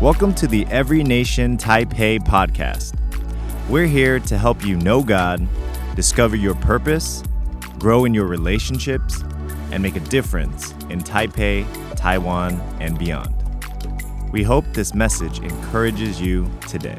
Welcome to the Every Nation Taipei podcast. We're here to help you know God, discover your purpose, grow in your relationships, and make a difference in Taipei, Taiwan, and beyond. We hope this message encourages you today.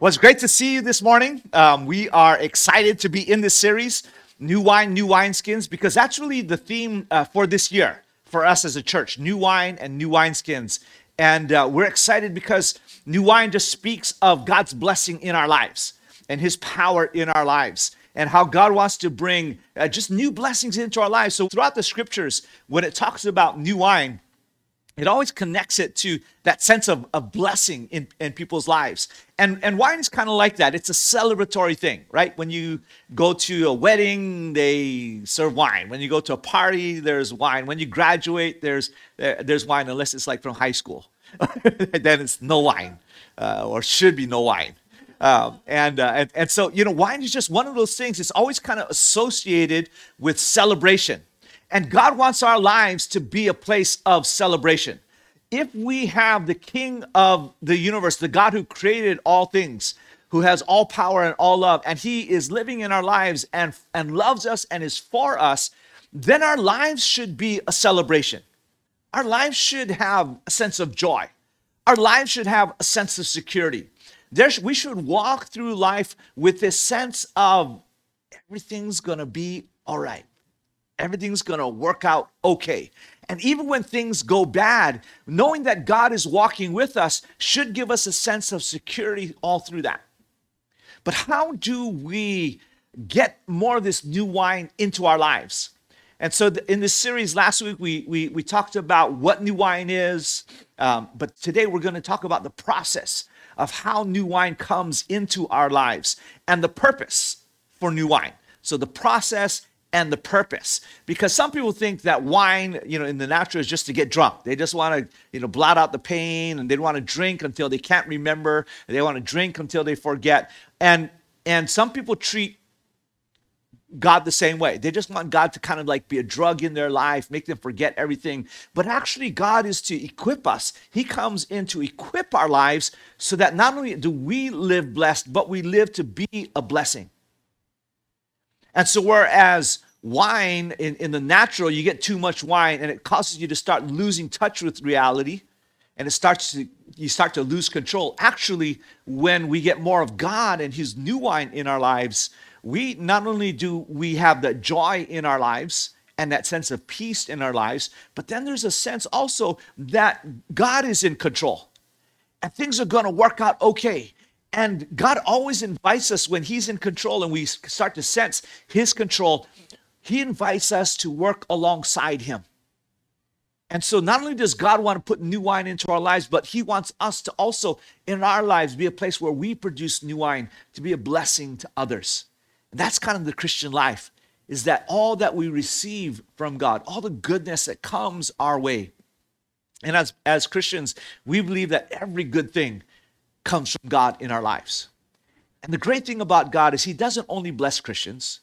Well, it's great to see you this morning. Um, we are excited to be in this series, New Wine, New Wineskins, because that's really the theme uh, for this year for us as a church new wine and new wineskins. And uh, we're excited because new wine just speaks of God's blessing in our lives and his power in our lives and how God wants to bring uh, just new blessings into our lives. So, throughout the scriptures, when it talks about new wine, it always connects it to that sense of, of blessing in, in people's lives. And, and wine is kind of like that. It's a celebratory thing, right? When you go to a wedding, they serve wine. When you go to a party, there's wine. When you graduate, there's, there's wine, unless it's like from high school. then it's no wine, uh, or should be no wine. Um, and, uh, and, and so, you know, wine is just one of those things. It's always kind of associated with celebration and God wants our lives to be a place of celebration. If we have the King of the universe, the God who created all things, who has all power and all love, and He is living in our lives and, and loves us and is for us, then our lives should be a celebration. Our lives should have a sense of joy. Our lives should have a sense of security. There, we should walk through life with this sense of everything's gonna be all right everything's going to work out okay. And even when things go bad, knowing that God is walking with us should give us a sense of security all through that. But how do we get more of this new wine into our lives? And so, in this series last week, we, we, we talked about what new wine is. Um, but today, we're going to talk about the process of how new wine comes into our lives and the purpose for new wine. So, the process and the purpose. Because some people think that wine, you know, in the natural is just to get drunk. They just want to, you know, blot out the pain and they want to drink until they can't remember. They want to drink until they forget. And and some people treat God the same way. They just want God to kind of like be a drug in their life, make them forget everything. But actually, God is to equip us. He comes in to equip our lives so that not only do we live blessed, but we live to be a blessing. And so, whereas wine in, in the natural, you get too much wine and it causes you to start losing touch with reality and it starts to you start to lose control. Actually, when we get more of God and His new wine in our lives, we not only do we have that joy in our lives and that sense of peace in our lives, but then there's a sense also that God is in control and things are going to work out okay. And God always invites us when He's in control and we start to sense His control, He invites us to work alongside Him. And so, not only does God want to put new wine into our lives, but He wants us to also, in our lives, be a place where we produce new wine to be a blessing to others. And that's kind of the Christian life, is that all that we receive from God, all the goodness that comes our way. And as, as Christians, we believe that every good thing comes from God in our lives. And the great thing about God is He doesn't only bless Christians.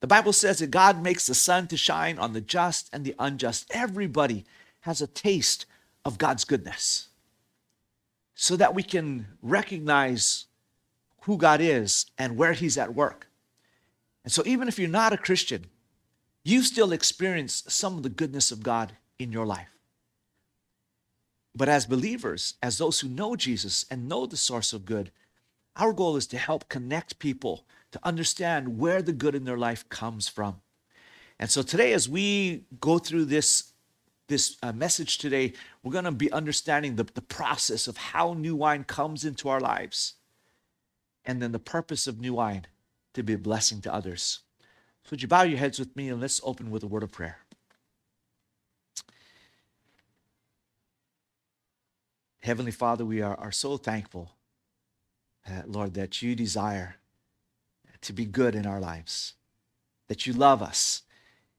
The Bible says that God makes the sun to shine on the just and the unjust. Everybody has a taste of God's goodness so that we can recognize who God is and where He's at work. And so, even if you're not a Christian, you still experience some of the goodness of God in your life. But as believers, as those who know Jesus and know the source of good, our goal is to help connect people to understand where the good in their life comes from. And so today, as we go through this, this uh, message today, we're going to be understanding the, the process of how new wine comes into our lives and then the purpose of new wine to be a blessing to others. So, would you bow your heads with me and let's open with a word of prayer. Heavenly Father, we are, are so thankful, uh, Lord, that you desire to be good in our lives, that you love us,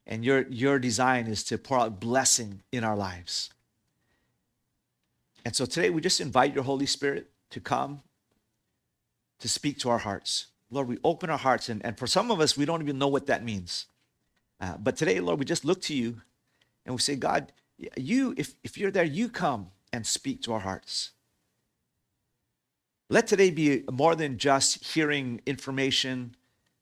and your, your design is to pour out blessing in our lives. And so today we just invite your Holy Spirit to come to speak to our hearts. Lord, we open our hearts, and, and for some of us, we don't even know what that means. Uh, but today, Lord, we just look to you and we say, God, you, if, if you're there, you come and speak to our hearts. Let today be more than just hearing information.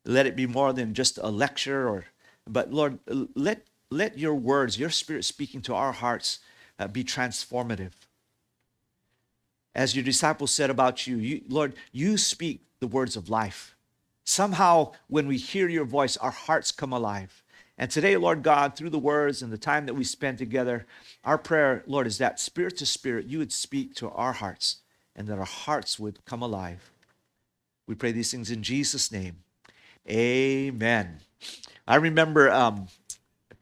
Let it be more than just a lecture or but Lord, let let your words, your spirit speaking to our hearts uh, be transformative. As your disciples said about you, you, Lord, you speak the words of life. Somehow, when we hear your voice, our hearts come alive. And today, Lord God, through the words and the time that we spend together, our prayer, Lord, is that spirit to spirit, you would speak to our hearts and that our hearts would come alive. We pray these things in Jesus' name. Amen. I remember um,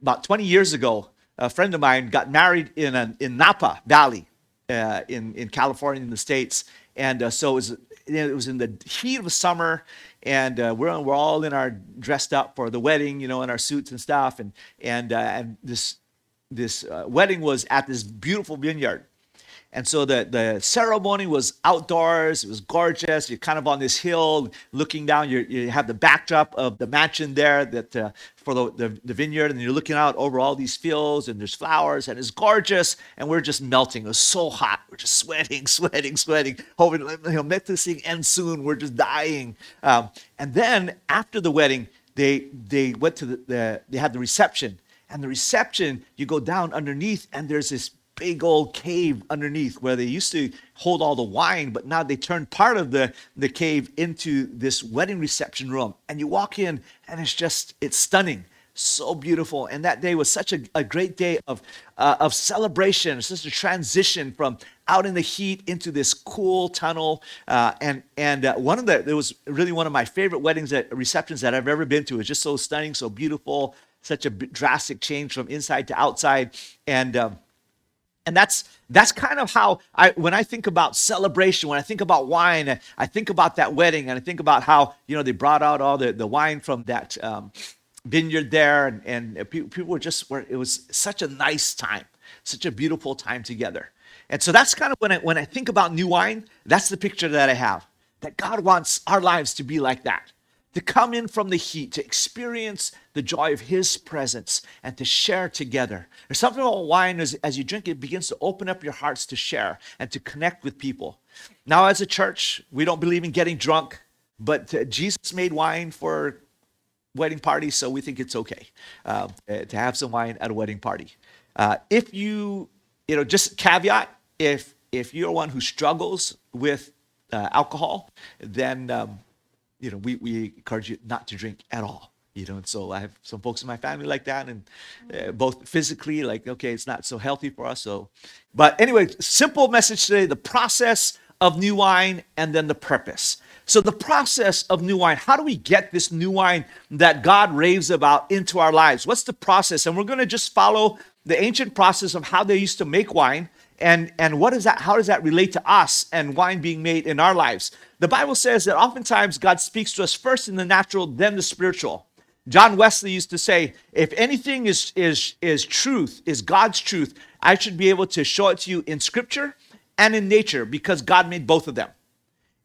about 20 years ago, a friend of mine got married in, a, in Napa Valley uh, in, in California, in the States. And uh, so it was, it was in the heat of summer, and uh, we're, we're all in our dressed up for the wedding, you know, in our suits and stuff. And, and, uh, and this, this uh, wedding was at this beautiful vineyard. And so the, the ceremony was outdoors. It was gorgeous. You're kind of on this hill looking down. you you have the backdrop of the mansion there that uh, for the, the, the, vineyard, and you're looking out over all these fields, and there's flowers, and it's gorgeous. And we're just melting. It was so hot. We're just sweating, sweating, sweating, hoping he'll make this thing end soon. We're just dying. Um, and then after the wedding, they, they went to the, the, they had the reception. And the reception, you go down underneath, and there's this big old cave underneath where they used to hold all the wine, but now they turned part of the, the cave into this wedding reception room. And you walk in, and it's just, it's stunning. So beautiful. And that day was such a, a great day of, uh, of celebration. It's just a transition from out in the heat into this cool tunnel. Uh, and and uh, one of the, it was really one of my favorite weddings at receptions that I've ever been to. It's just so stunning, so beautiful, such a drastic change from inside to outside. And, um, and that's that's kind of how I when I think about celebration, when I think about wine, I think about that wedding, and I think about how you know they brought out all the, the wine from that um, vineyard there, and, and people were just were it was such a nice time, such a beautiful time together. And so that's kind of when I when I think about new wine, that's the picture that I have. That God wants our lives to be like that to come in from the heat, to experience the joy of His presence, and to share together. There's something about wine as, as you drink it begins to open up your hearts to share and to connect with people. Now, as a church, we don't believe in getting drunk, but uh, Jesus made wine for wedding parties, so we think it's okay uh, to have some wine at a wedding party. Uh, if you, you know, just caveat, if if you're one who struggles with uh, alcohol, then um, you know, we, we encourage you not to drink at all. You know, and so I have some folks in my family like that, and uh, both physically, like, okay, it's not so healthy for us. So, but anyway, simple message today the process of new wine and then the purpose. So, the process of new wine, how do we get this new wine that God raves about into our lives? What's the process? And we're going to just follow the ancient process of how they used to make wine and and what is that how does that relate to us and wine being made in our lives the bible says that oftentimes god speaks to us first in the natural then the spiritual john wesley used to say if anything is is is truth is god's truth i should be able to show it to you in scripture and in nature because god made both of them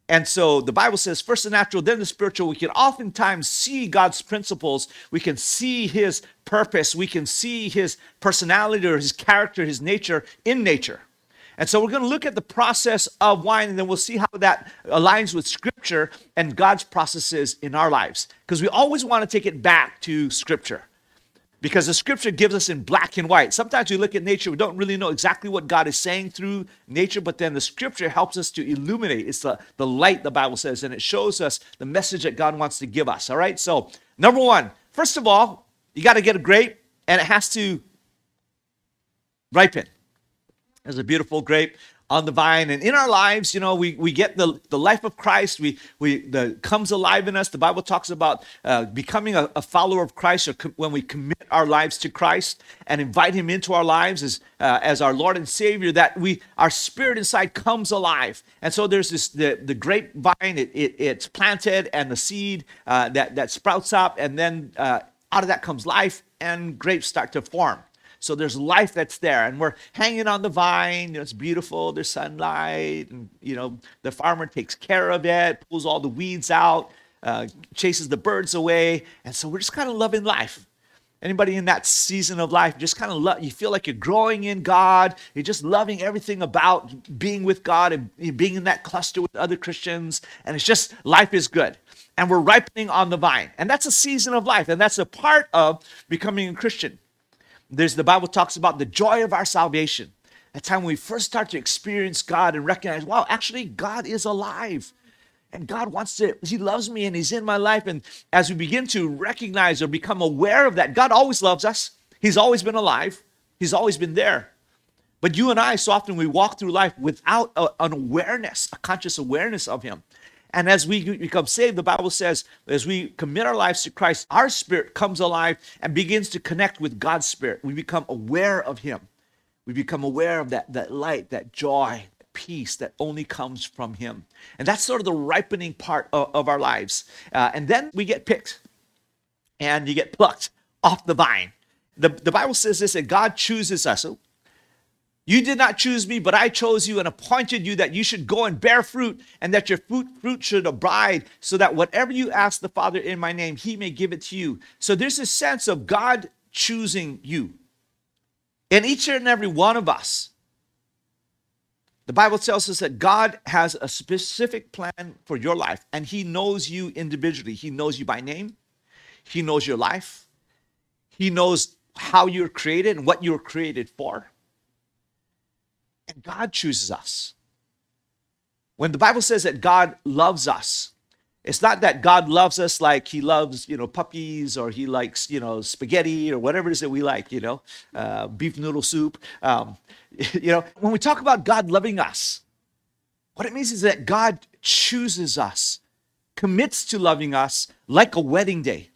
and so the Bible says, first the natural, then the spiritual. We can oftentimes see God's principles. We can see his purpose. We can see his personality or his character, his nature in nature. And so we're going to look at the process of wine and then we'll see how that aligns with scripture and God's processes in our lives. Because we always want to take it back to scripture because the scripture gives us in black and white. Sometimes we look at nature, we don't really know exactly what God is saying through nature, but then the scripture helps us to illuminate. It's the, the light, the Bible says, and it shows us the message that God wants to give us. All right, so number one, first of all, you got to get a grape and it has to ripen. There's a beautiful grape on the vine. And in our lives, you know, we, we get the, the life of Christ. We, we the comes alive in us. The Bible talks about uh, becoming a, a, follower of Christ or when we commit our lives to Christ and invite him into our lives as, uh, as our Lord and Savior, that we our spirit inside comes alive. And so there's this the, the grapevine, it, it, it's planted and the seed uh, that, that sprouts up, and then uh, out of that comes life and grapes start to form. So there's life that's there, and we're hanging on the vine. You know, it's beautiful. There's sunlight, and you know the farmer takes care of it, pulls all the weeds out, uh, chases the birds away, and so we're just kind of loving life. Anybody in that season of life just kind of lo- you feel like you're growing in God, you're just loving everything about being with God and being in that cluster with other Christians, and it's just life is good. And we're ripening on the vine. And that's a season of life, and that's a part of becoming a Christian. There's the Bible talks about the joy of our salvation. A time when we first start to experience God and recognize, wow, actually, God is alive and God wants to, He loves me and He's in my life. And as we begin to recognize or become aware of that, God always loves us. He's always been alive, He's always been there. But you and I, so often we walk through life without a, an awareness, a conscious awareness of Him. And as we become saved, the Bible says, as we commit our lives to Christ, our spirit comes alive and begins to connect with God's spirit. We become aware of Him. We become aware of that, that light, that joy, peace that only comes from Him. And that's sort of the ripening part of, of our lives. Uh, and then we get picked and you get plucked off the vine. The, the Bible says this that God chooses us. So you did not choose me, but I chose you and appointed you that you should go and bear fruit, and that your fruit, fruit should abide, so that whatever you ask the Father in my name, he may give it to you. So there's a sense of God choosing you. And each and every one of us the Bible tells us that God has a specific plan for your life, and He knows you individually. He knows you by name, He knows your life, He knows how you're created and what you're created for. And God chooses us. When the Bible says that God loves us, it's not that God loves us like he loves, you know, puppies or he likes, you know, spaghetti or whatever it is that we like, you know, uh, beef noodle soup. Um, you know, when we talk about God loving us, what it means is that God chooses us, commits to loving us like a wedding day.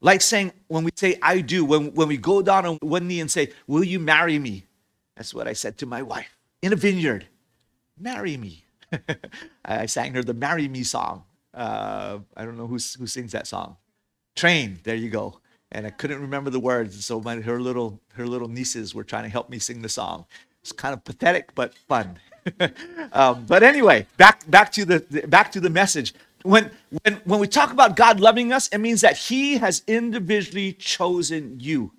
Like saying, when we say, I do, when, when we go down on one knee and say, Will you marry me? That's what I said to my wife in a vineyard. Marry me. I sang her the Marry Me song. Uh, I don't know who, who sings that song. Train, there you go and I couldn't remember the words. So my, her little her little nieces were trying to help me sing the song. It's kind of pathetic but fun. um, but anyway, back back to the back to the message. When when when we talk about God loving us, it means that He has individually chosen you,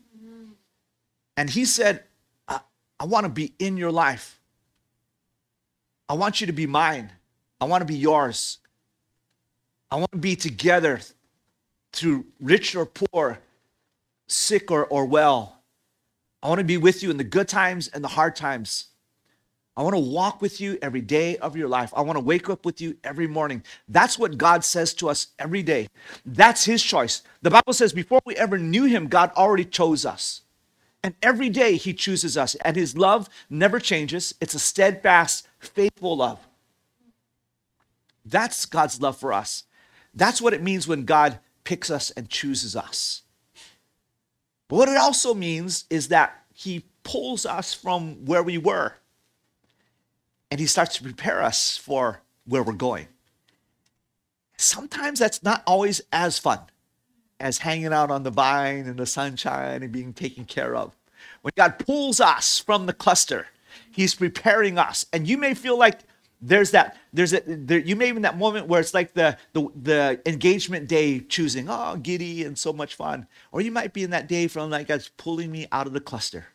and He said, "I, I want to be in your life. I want you to be mine. I want to be yours. I want to be together through rich or poor, sick or, or well. I want to be with you in the good times and the hard times. I want to walk with you every day of your life. I want to wake up with you every morning. That's what God says to us every day. That's His choice. The Bible says before we ever knew Him, God already chose us. And every day He chooses us. And His love never changes, it's a steadfast, faithful love. That's God's love for us. That's what it means when God picks us and chooses us. But what it also means is that he pulls us from where we were and he starts to prepare us for where we're going. Sometimes that's not always as fun as hanging out on the vine in the sunshine and being taken care of. When God pulls us from the cluster, he's preparing us. And you may feel like there's that there's a there, you may be in that moment where it's like the, the the engagement day choosing oh giddy and so much fun. Or you might be in that day from like God's pulling me out of the cluster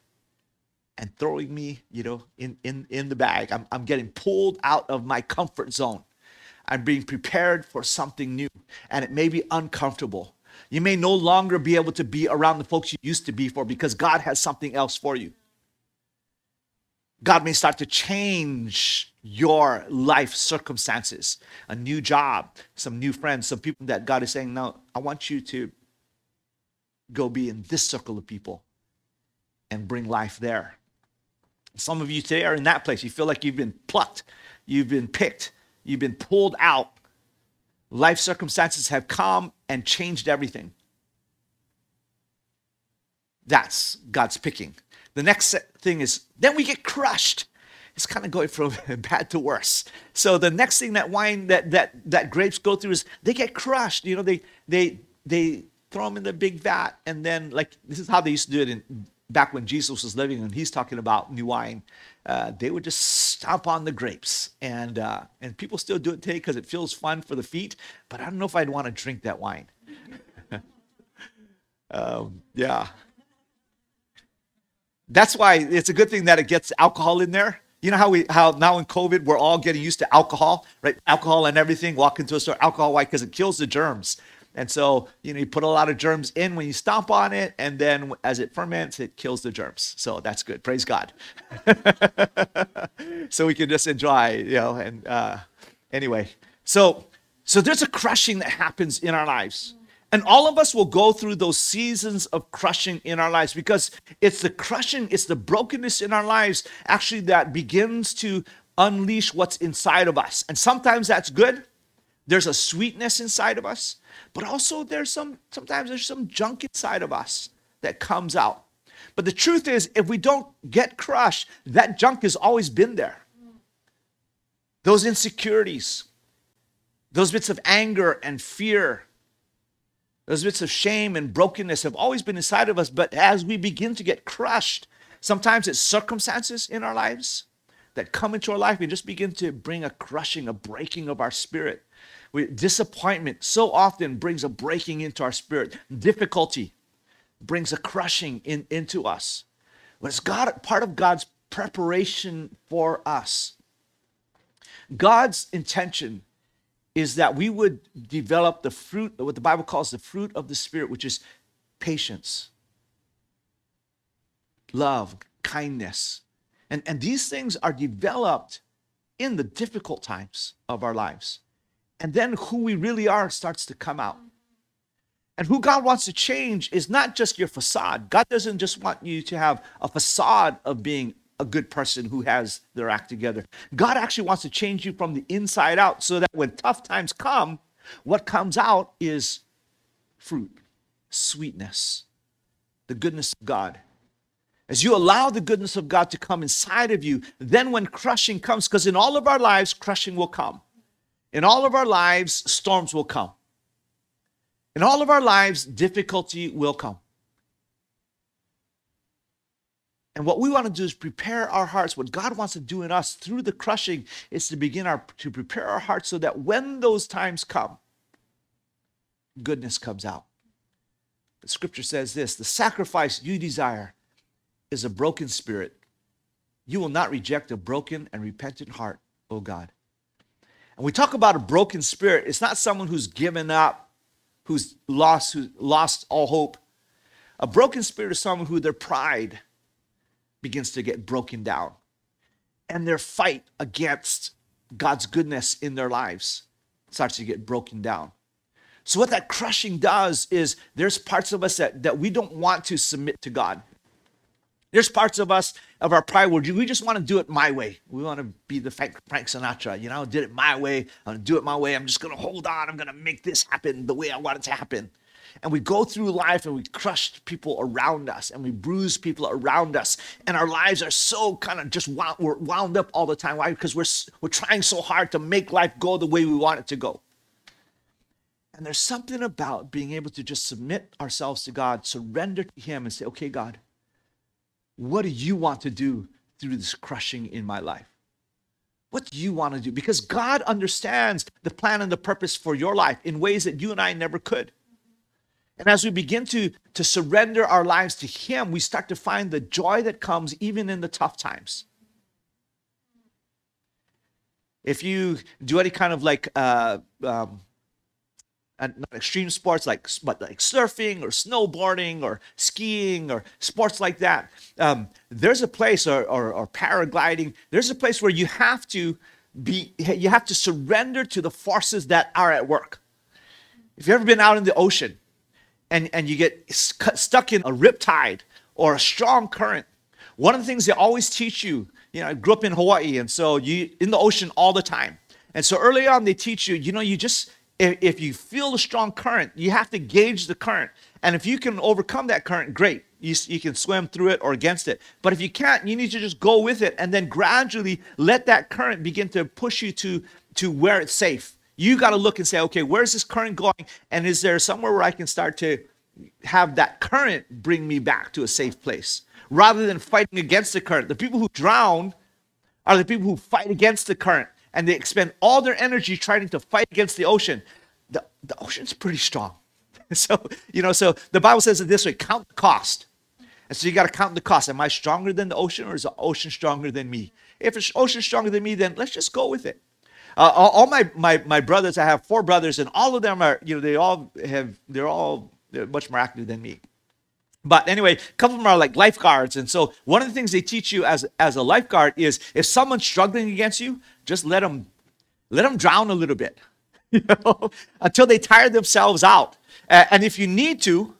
and throwing me you know in in in the bag. I'm, I'm getting pulled out of my comfort zone. I'm being prepared for something new and it may be uncomfortable. You may no longer be able to be around the folks you used to be for because god has something else for you God may start to change your life circumstances, a new job, some new friends, some people that God is saying, No, I want you to go be in this circle of people and bring life there. Some of you today are in that place. You feel like you've been plucked, you've been picked, you've been pulled out. Life circumstances have come and changed everything. That's God's picking. The next thing is then we get crushed. It's kind of going from bad to worse. So the next thing that wine that that that grapes go through is they get crushed. You know, they they they throw them in the big vat, and then like this is how they used to do it in back when Jesus was living, and he's talking about new wine. Uh, they would just stomp on the grapes, and uh, and people still do it today because it feels fun for the feet. But I don't know if I'd want to drink that wine. Um, yeah. That's why it's a good thing that it gets alcohol in there. You know how we how now in COVID we're all getting used to alcohol, right? Alcohol and everything. Walk into a store, alcohol. Why? Because it kills the germs. And so you know you put a lot of germs in when you stomp on it, and then as it ferments, it kills the germs. So that's good. Praise God. so we can just enjoy, you know. And uh, anyway, so so there's a crushing that happens in our lives. And all of us will go through those seasons of crushing in our lives because it's the crushing, it's the brokenness in our lives actually that begins to unleash what's inside of us. And sometimes that's good. There's a sweetness inside of us, but also there's some sometimes there's some junk inside of us that comes out. But the truth is if we don't get crushed, that junk has always been there. Those insecurities, those bits of anger and fear, those bits of shame and brokenness have always been inside of us, but as we begin to get crushed, sometimes it's circumstances in our lives that come into our life and just begin to bring a crushing, a breaking of our spirit. We, disappointment so often brings a breaking into our spirit. Difficulty brings a crushing in, into us. But it's God, part of God's preparation for us. God's intention is that we would develop the fruit, what the Bible calls the fruit of the Spirit, which is patience, love, kindness. And, and these things are developed in the difficult times of our lives. And then who we really are starts to come out. And who God wants to change is not just your facade. God doesn't just want you to have a facade of being a good person who has their act together. God actually wants to change you from the inside out so that when tough times come, what comes out is fruit, sweetness, the goodness of God. As you allow the goodness of God to come inside of you, then when crushing comes, because in all of our lives, crushing will come. In all of our lives, storms will come. In all of our lives, difficulty will come. And what we want to do is prepare our hearts. What God wants to do in us through the crushing is to begin our to prepare our hearts so that when those times come, goodness comes out. The scripture says this the sacrifice you desire is a broken spirit. You will not reject a broken and repentant heart, O God. And we talk about a broken spirit, it's not someone who's given up, who's lost, who lost all hope. A broken spirit is someone who their pride begins to get broken down. And their fight against God's goodness in their lives starts to get broken down. So, what that crushing does is there's parts of us that, that we don't want to submit to God. There's parts of us, of our pride, where we just want to do it my way. We want to be the Frank, Frank Sinatra, you know, did it my way. I'm going to do it my way. I'm just going to hold on. I'm going to make this happen the way I want it to happen. And we go through life and we crush people around us and we bruise people around us. And our lives are so kind of just wound, we're wound up all the time. Why? Because we're, we're trying so hard to make life go the way we want it to go. And there's something about being able to just submit ourselves to God, surrender to Him, and say, okay, God, what do you want to do through this crushing in my life? What do you want to do? Because God understands the plan and the purpose for your life in ways that you and I never could. And as we begin to, to surrender our lives to Him, we start to find the joy that comes even in the tough times. If you do any kind of like, uh, um, not extreme sports like but like surfing or snowboarding or skiing or sports like that, um, there's a place or, or, or paragliding. There's a place where you have to be you have to surrender to the forces that are at work. If you've ever been out in the ocean and, and you get stuck in a rip tide or a strong current, one of the things they always teach you, you know, I grew up in Hawaii, and so you in the ocean all the time. And so early on, they teach you, you know, you just, if, if you feel a strong current, you have to gauge the current. And if you can overcome that current, great. You, you can swim through it or against it. But if you can't, you need to just go with it and then gradually let that current begin to push you to, to where it's safe you got to look and say, okay, where's this current going? And is there somewhere where I can start to have that current bring me back to a safe place rather than fighting against the current? The people who drown are the people who fight against the current and they expend all their energy trying to fight against the ocean. The, the ocean's pretty strong. so, you know, so the Bible says it this way count the cost. And so you got to count the cost. Am I stronger than the ocean or is the ocean stronger than me? If the ocean's stronger than me, then let's just go with it. Uh, all, my, my, my brothers, I have four brothers, and all of them are, you know, they all have, they're all they're much more active than me. But anyway, a couple of them are like lifeguards. And so one of the things they teach you as, as a lifeguard is if someone's struggling against you, just let them, let them drown a little bit, you know, until they tire themselves out. Uh, and if you need to,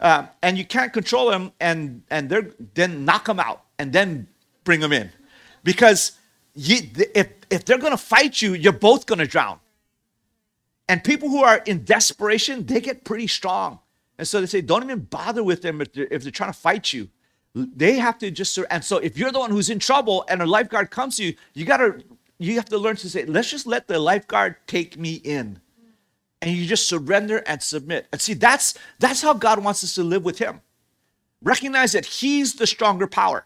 uh, and you can't control them, and, and they're, then knock them out and then bring them in. Because you, if, if they're going to fight you, you're both going to drown. And people who are in desperation, they get pretty strong. And so they say, don't even bother with them if they're, if they're trying to fight you. They have to just, and so if you're the one who's in trouble and a lifeguard comes to you, you got to, you have to learn to say, let's just let the lifeguard take me in. And you just surrender and submit. And see, that's, that's how God wants us to live with Him. Recognize that He's the stronger power.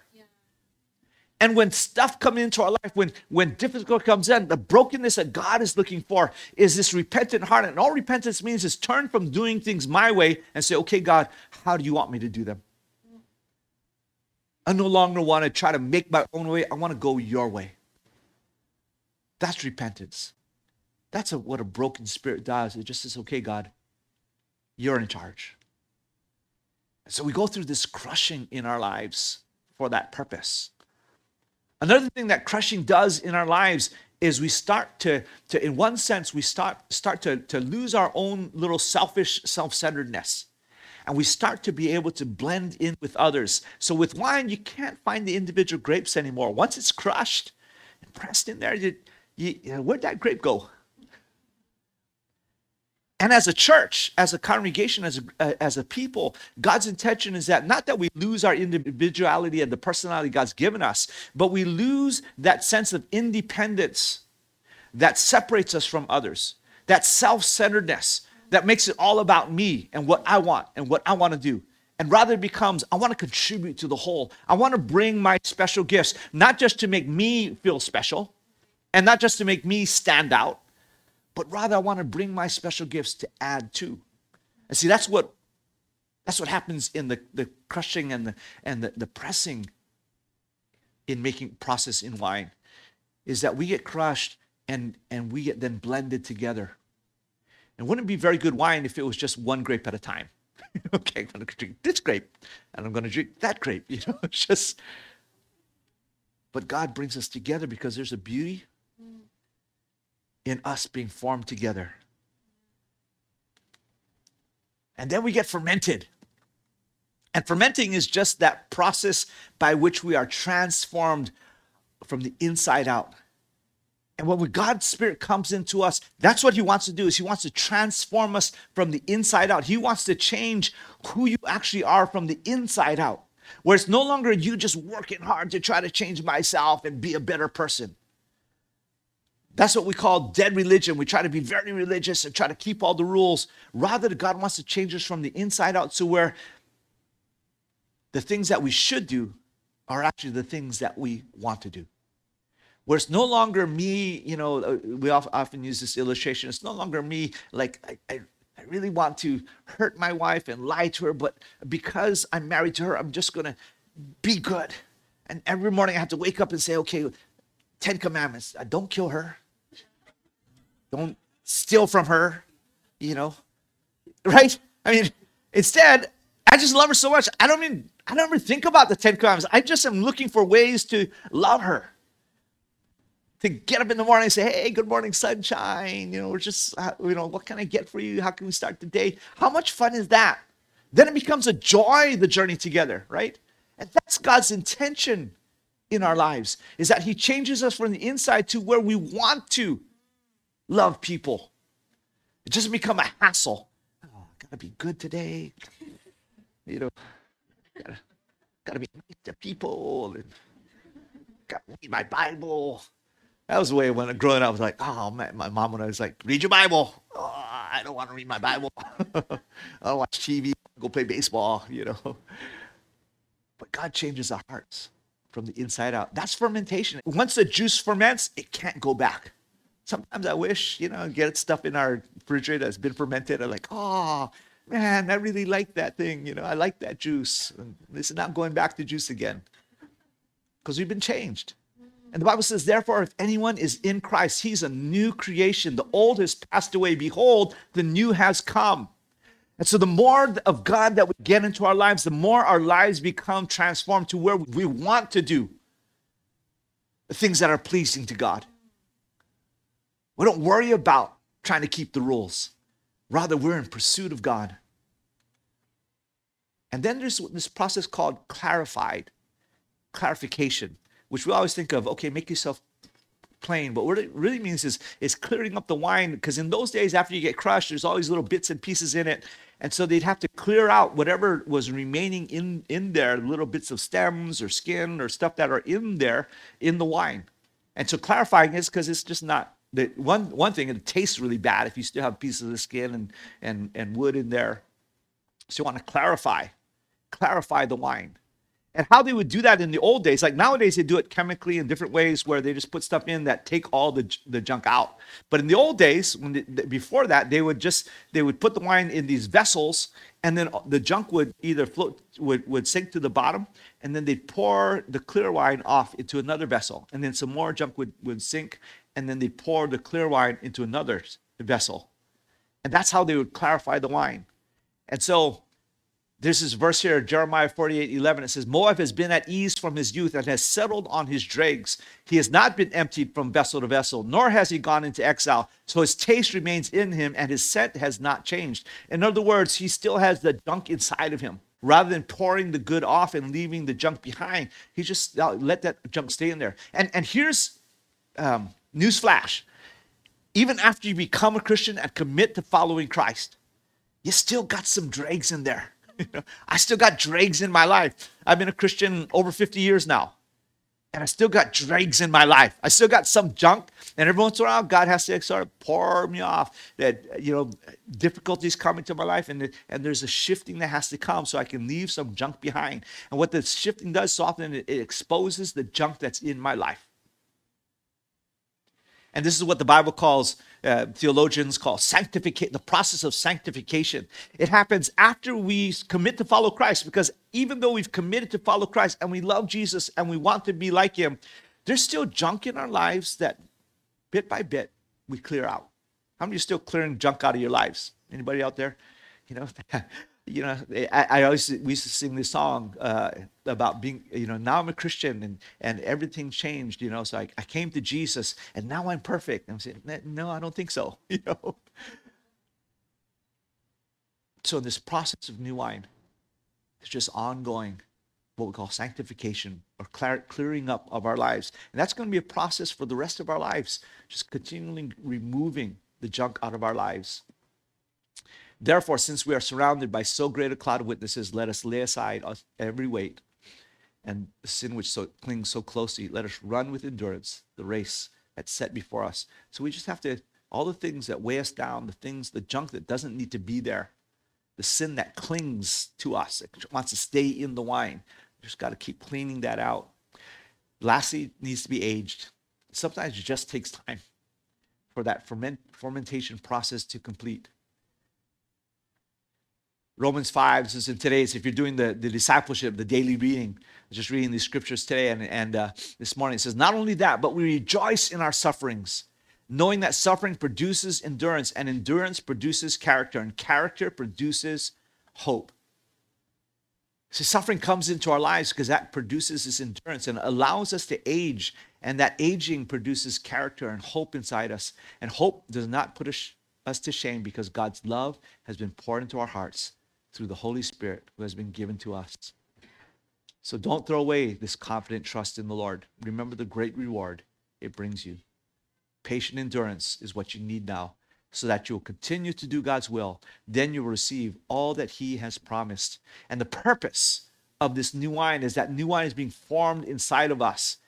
And when stuff comes into our life, when when difficulty comes in, the brokenness that God is looking for is this repentant heart. And all repentance means is turn from doing things my way and say, okay, God, how do you want me to do them? I no longer want to try to make my own way. I want to go your way. That's repentance. That's a, what a broken spirit does. It just says, okay, God, you're in charge. so we go through this crushing in our lives for that purpose. Another thing that crushing does in our lives is we start to, to in one sense, we start, start to, to lose our own little selfish self centeredness. And we start to be able to blend in with others. So with wine, you can't find the individual grapes anymore. Once it's crushed and pressed in there, you, you, where'd that grape go? And as a church, as a congregation, as a, uh, as a people, God's intention is that not that we lose our individuality and the personality God's given us, but we lose that sense of independence that separates us from others, that self centeredness that makes it all about me and what I want and what I want to do. And rather it becomes, I want to contribute to the whole. I want to bring my special gifts, not just to make me feel special and not just to make me stand out, but rather I want to bring my special gifts to add to. And see, that's what that's what happens in the, the crushing and the and the, the pressing in making process in wine is that we get crushed and and we get then blended together. And wouldn't it be very good wine if it was just one grape at a time? okay, I'm gonna drink this grape and I'm gonna drink that grape. You know, it's just but God brings us together because there's a beauty in us being formed together. And then we get fermented. And fermenting is just that process by which we are transformed from the inside out. And when God's Spirit comes into us, that's what He wants to do. Is He wants to transform us from the inside out. He wants to change who you actually are from the inside out, where it's no longer you just working hard to try to change myself and be a better person. That's what we call dead religion. We try to be very religious and try to keep all the rules. Rather, God wants to change us from the inside out to where the things that we should do are actually the things that we want to do. Where it's no longer me, you know, uh, we often use this illustration. It's no longer me, like, I, I, I really want to hurt my wife and lie to her, but because I'm married to her, I'm just going to be good. And every morning I have to wake up and say, okay, Ten Commandments, I don't kill her don't steal from her, you know, right? I mean, instead, I just love her so much. I don't mean, I don't ever think about the Ten Commandments. I just am looking for ways to love her. To get up in the morning and say, hey, good morning, sunshine. You know, we're just, uh, you know, what can I get for you? How can we start the day? How much fun is that? Then it becomes a joy, the journey together, right? And that's God's intention in our lives, is that He changes us from the inside to where we want to love people. It doesn't become a hassle. Oh, gotta be good today. You know, gotta, gotta be nice to people. And gotta read my Bible. That was the way when growing up, I was like, oh man, my mom when I was like, read your Bible. Oh, I don't want to read my Bible. I don't watch TV, go play baseball, you know. But God changes our hearts from the inside out. That's fermentation. Once the juice ferments, it can't go back sometimes I wish, you know, get stuff in our refrigerator that's been fermented. I'm like, oh, man, I really like that thing. You know, I like that juice. And this is not going back to juice again because we've been changed. And the Bible says, therefore, if anyone is in Christ, he's a new creation. The old has passed away. Behold, the new has come. And so, the more of God that we get into our lives, the more our lives become transformed to where we want to do the things that are pleasing to God. We don't worry about trying to keep the rules, rather, we're in pursuit of God. And then there's this process called clarified, clarification, which we always think of okay, make yourself plain. But what it really means is, is clearing up the wine, because in those days, after you get crushed, there's these little bits and pieces in it. And so they'd have to clear out whatever was remaining in, in there, little bits of stems or skin or stuff that are in there in the wine. And so clarifying is because it's just not the one one thing, it tastes really bad if you still have pieces of the skin and and and wood in there. So you want to clarify, clarify the wine and how they would do that in the old days like nowadays they do it chemically in different ways where they just put stuff in that take all the, the junk out but in the old days when they, before that they would just they would put the wine in these vessels and then the junk would either float would, would sink to the bottom and then they'd pour the clear wine off into another vessel and then some more junk would, would sink and then they'd pour the clear wine into another vessel and that's how they would clarify the wine and so there's this verse here, Jeremiah 48 11. It says, Moab has been at ease from his youth and has settled on his dregs. He has not been emptied from vessel to vessel, nor has he gone into exile. So his taste remains in him and his scent has not changed. In other words, he still has the junk inside of him. Rather than pouring the good off and leaving the junk behind, he just uh, let that junk stay in there. And, and here's um, newsflash even after you become a Christian and commit to following Christ, you still got some dregs in there I still got dregs in my life. I've been a Christian over 50 years now. And I still got dregs in my life. I still got some junk. And every once in a while, God has to sort of pour me off that, you know, difficulties come into my life. And, and there's a shifting that has to come so I can leave some junk behind. And what the shifting does so often, it, it exposes the junk that's in my life. And this is what the Bible calls, uh, theologians call sanctification, the process of sanctification. It happens after we commit to follow Christ, because even though we've committed to follow Christ and we love Jesus and we want to be like him, there's still junk in our lives that bit by bit we clear out. How many are still clearing junk out of your lives? Anybody out there? You know, you know, I, I, always we used to sing this song uh, about being, you know, now I'm a Christian and and everything changed, you know. So I, I came to Jesus and now I'm perfect. And I'm saying, no, I don't think so, you know. So this process of new wine is just ongoing, what we call sanctification or clear, clearing up of our lives, and that's going to be a process for the rest of our lives, just continually removing the junk out of our lives. Therefore, since we are surrounded by so great a cloud of witnesses, let us lay aside every weight and the sin which so clings so closely. Let us run with endurance the race that's set before us. So we just have to, all the things that weigh us down, the things, the junk that doesn't need to be there, the sin that clings to us, it wants to stay in the wine. Just got to keep cleaning that out. Lastly, needs to be aged. Sometimes it just takes time for that ferment, fermentation process to complete. Romans 5 this is in today's, if you're doing the, the discipleship, the daily reading, just reading these scriptures today and, and uh, this morning, it says, Not only that, but we rejoice in our sufferings, knowing that suffering produces endurance, and endurance produces character, and character produces hope. So suffering comes into our lives because that produces this endurance and allows us to age, and that aging produces character and hope inside us. And hope does not put us to shame because God's love has been poured into our hearts through the Holy Spirit who has been given to us. So don't throw away this confident trust in the Lord. Remember the great reward it brings you. Patient endurance is what you need now so that you'll continue to do God's will. Then you'll receive all that He has promised. And the purpose of this new wine is that new wine is being formed inside of us,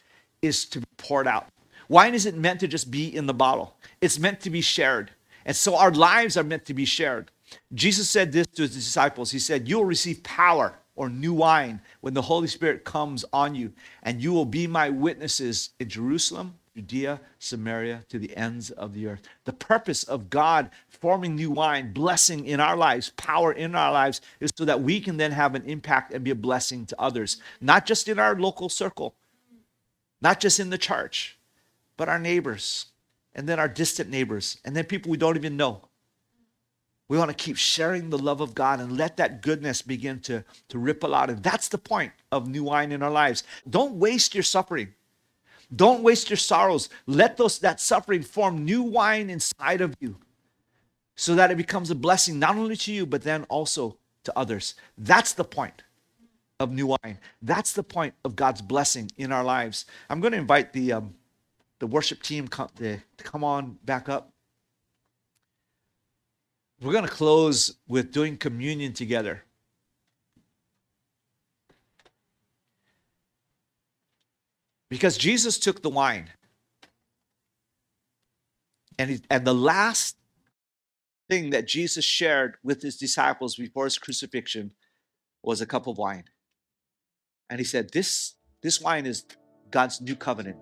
is to be poured out. Wine isn't meant to just be in the bottle, it's meant to be shared. And so our lives are meant to be shared. Jesus said this to his disciples He said, You will receive power or new wine when the Holy Spirit comes on you, and you will be my witnesses in Jerusalem Judea, Samaria, to the ends of the earth. The purpose of God forming new wine, blessing in our lives, power in our lives, is so that we can then have an impact and be a blessing to others, not just in our local circle, not just in the church, but our neighbors, and then our distant neighbors, and then people we don't even know. We want to keep sharing the love of God and let that goodness begin to, to ripple out. And that's the point of new wine in our lives. Don't waste your suffering. Don't waste your sorrows. Let those that suffering form new wine inside of you so that it becomes a blessing not only to you, but then also to others. That's the point of new wine. That's the point of God's blessing in our lives. I'm going to invite the, um, the worship team to come on back up. We're going to close with doing communion together. Because Jesus took the wine. And, he, and the last thing that Jesus shared with his disciples before his crucifixion was a cup of wine. And he said, This, this wine is God's new covenant.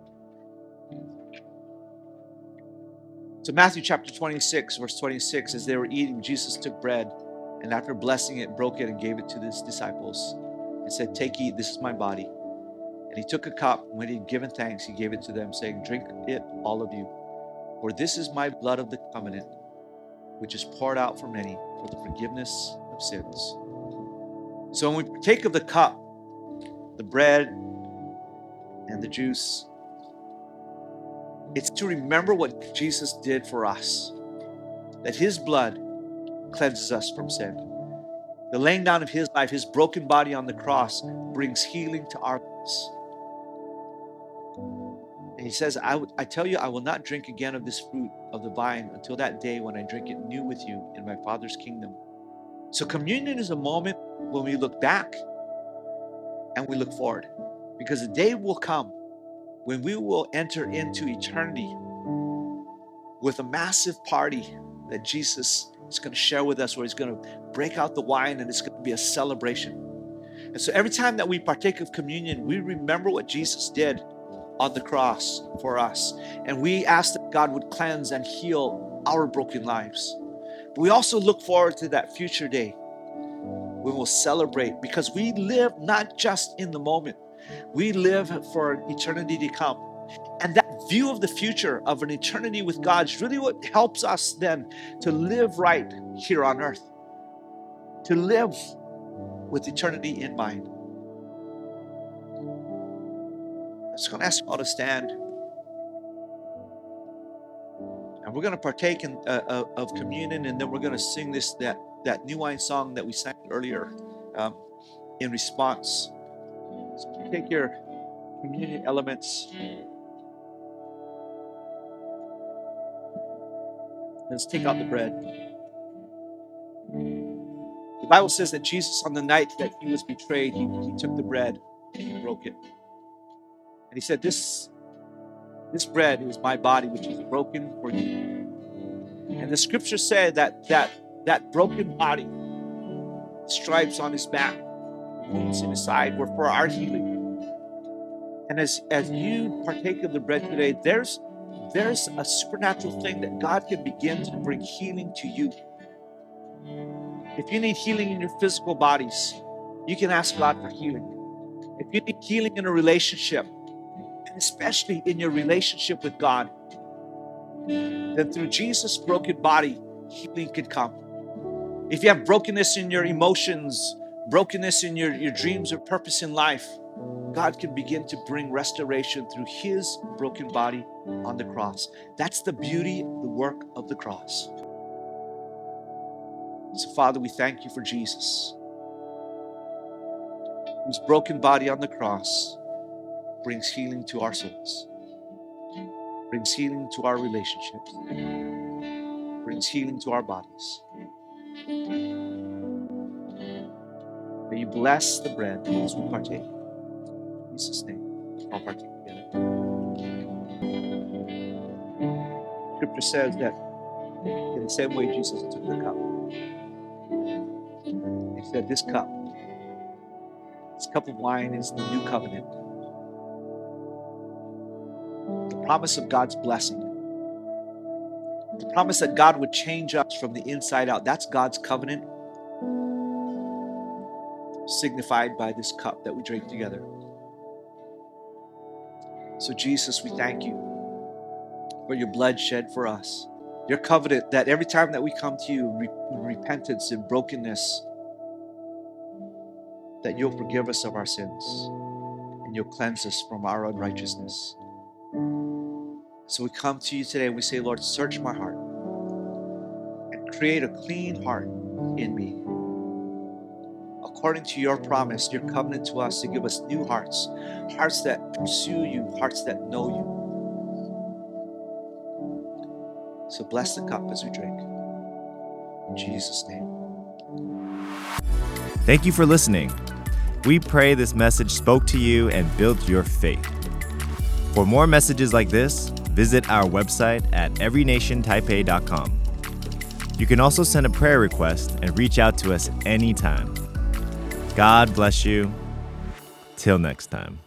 So, Matthew chapter 26, verse 26, as they were eating, Jesus took bread and after blessing it, broke it and gave it to his disciples and said, Take, eat, this is my body. And he took a cup. When he had given thanks, he gave it to them, saying, Drink it, all of you. For this is my blood of the covenant, which is poured out for many for the forgiveness of sins. So when we take of the cup, the bread, and the juice, it's to remember what Jesus did for us, that his blood cleanses us from sin. The laying down of his life, his broken body on the cross, brings healing to our lives. And he says, "I tell you, I will not drink again of this fruit of the vine until that day when I drink it new with you in my Father's kingdom. So, communion is a moment when we look back and we look forward because the day will come when we will enter into eternity with a massive party that Jesus is going to share with us, where He's going to break out the wine and it's going to be a celebration. And so every time that we partake of communion, we remember what Jesus did on the cross for us. And we ask that God would cleanse and heal our broken lives. But we also look forward to that future day when we'll celebrate because we live not just in the moment, we live for eternity to come. And that view of the future of an eternity with God is really what helps us then to live right here on earth, to live with eternity in mind. I'm just going to ask you all to stand. And we're going to partake in, uh, of communion, and then we're going to sing this that that new wine song that we sang earlier um, in response. Take your communion elements. Let's take out the bread. The Bible says that Jesus, on the night that he was betrayed, he, he took the bread and he broke it. And he said, This, this bread is my body, which is broken for you. And the scripture said that that, that broken body, stripes on his back, wounds in his side, were for our healing. And as, as you partake of the bread today, there's there's a supernatural thing that God can begin to bring healing to you. If you need healing in your physical bodies, you can ask God for healing. If you need healing in a relationship, and especially in your relationship with God, then through Jesus' broken body, healing could come. If you have brokenness in your emotions, brokenness in your, your dreams or purpose in life, God can begin to bring restoration through His broken body on the cross. That's the beauty, the work of the cross. So, Father, we thank you for Jesus, whose broken body on the cross brings healing to our souls, brings healing to our relationships, brings healing to our bodies. May you bless the bread as we partake. In Jesus' name, all partake together. Scripture says that in the same way Jesus took the cup, he said, This cup, this cup of wine is the new covenant. The promise of God's blessing. The promise that God would change us from the inside out. That's God's covenant, signified by this cup that we drink together. So, Jesus, we thank you for your blood shed for us. Your covenant that every time that we come to you re- repentance and brokenness, that you'll forgive us of our sins and you'll cleanse us from our unrighteousness. So we come to you today and we say, Lord, search my heart and create a clean heart in me. According to your promise, your covenant to us to give us new hearts, hearts that pursue you, hearts that know you. So bless the cup as we drink. In Jesus' name. Thank you for listening. We pray this message spoke to you and built your faith. For more messages like this, visit our website at everynationtaipei.com. You can also send a prayer request and reach out to us anytime. God bless you. Till next time.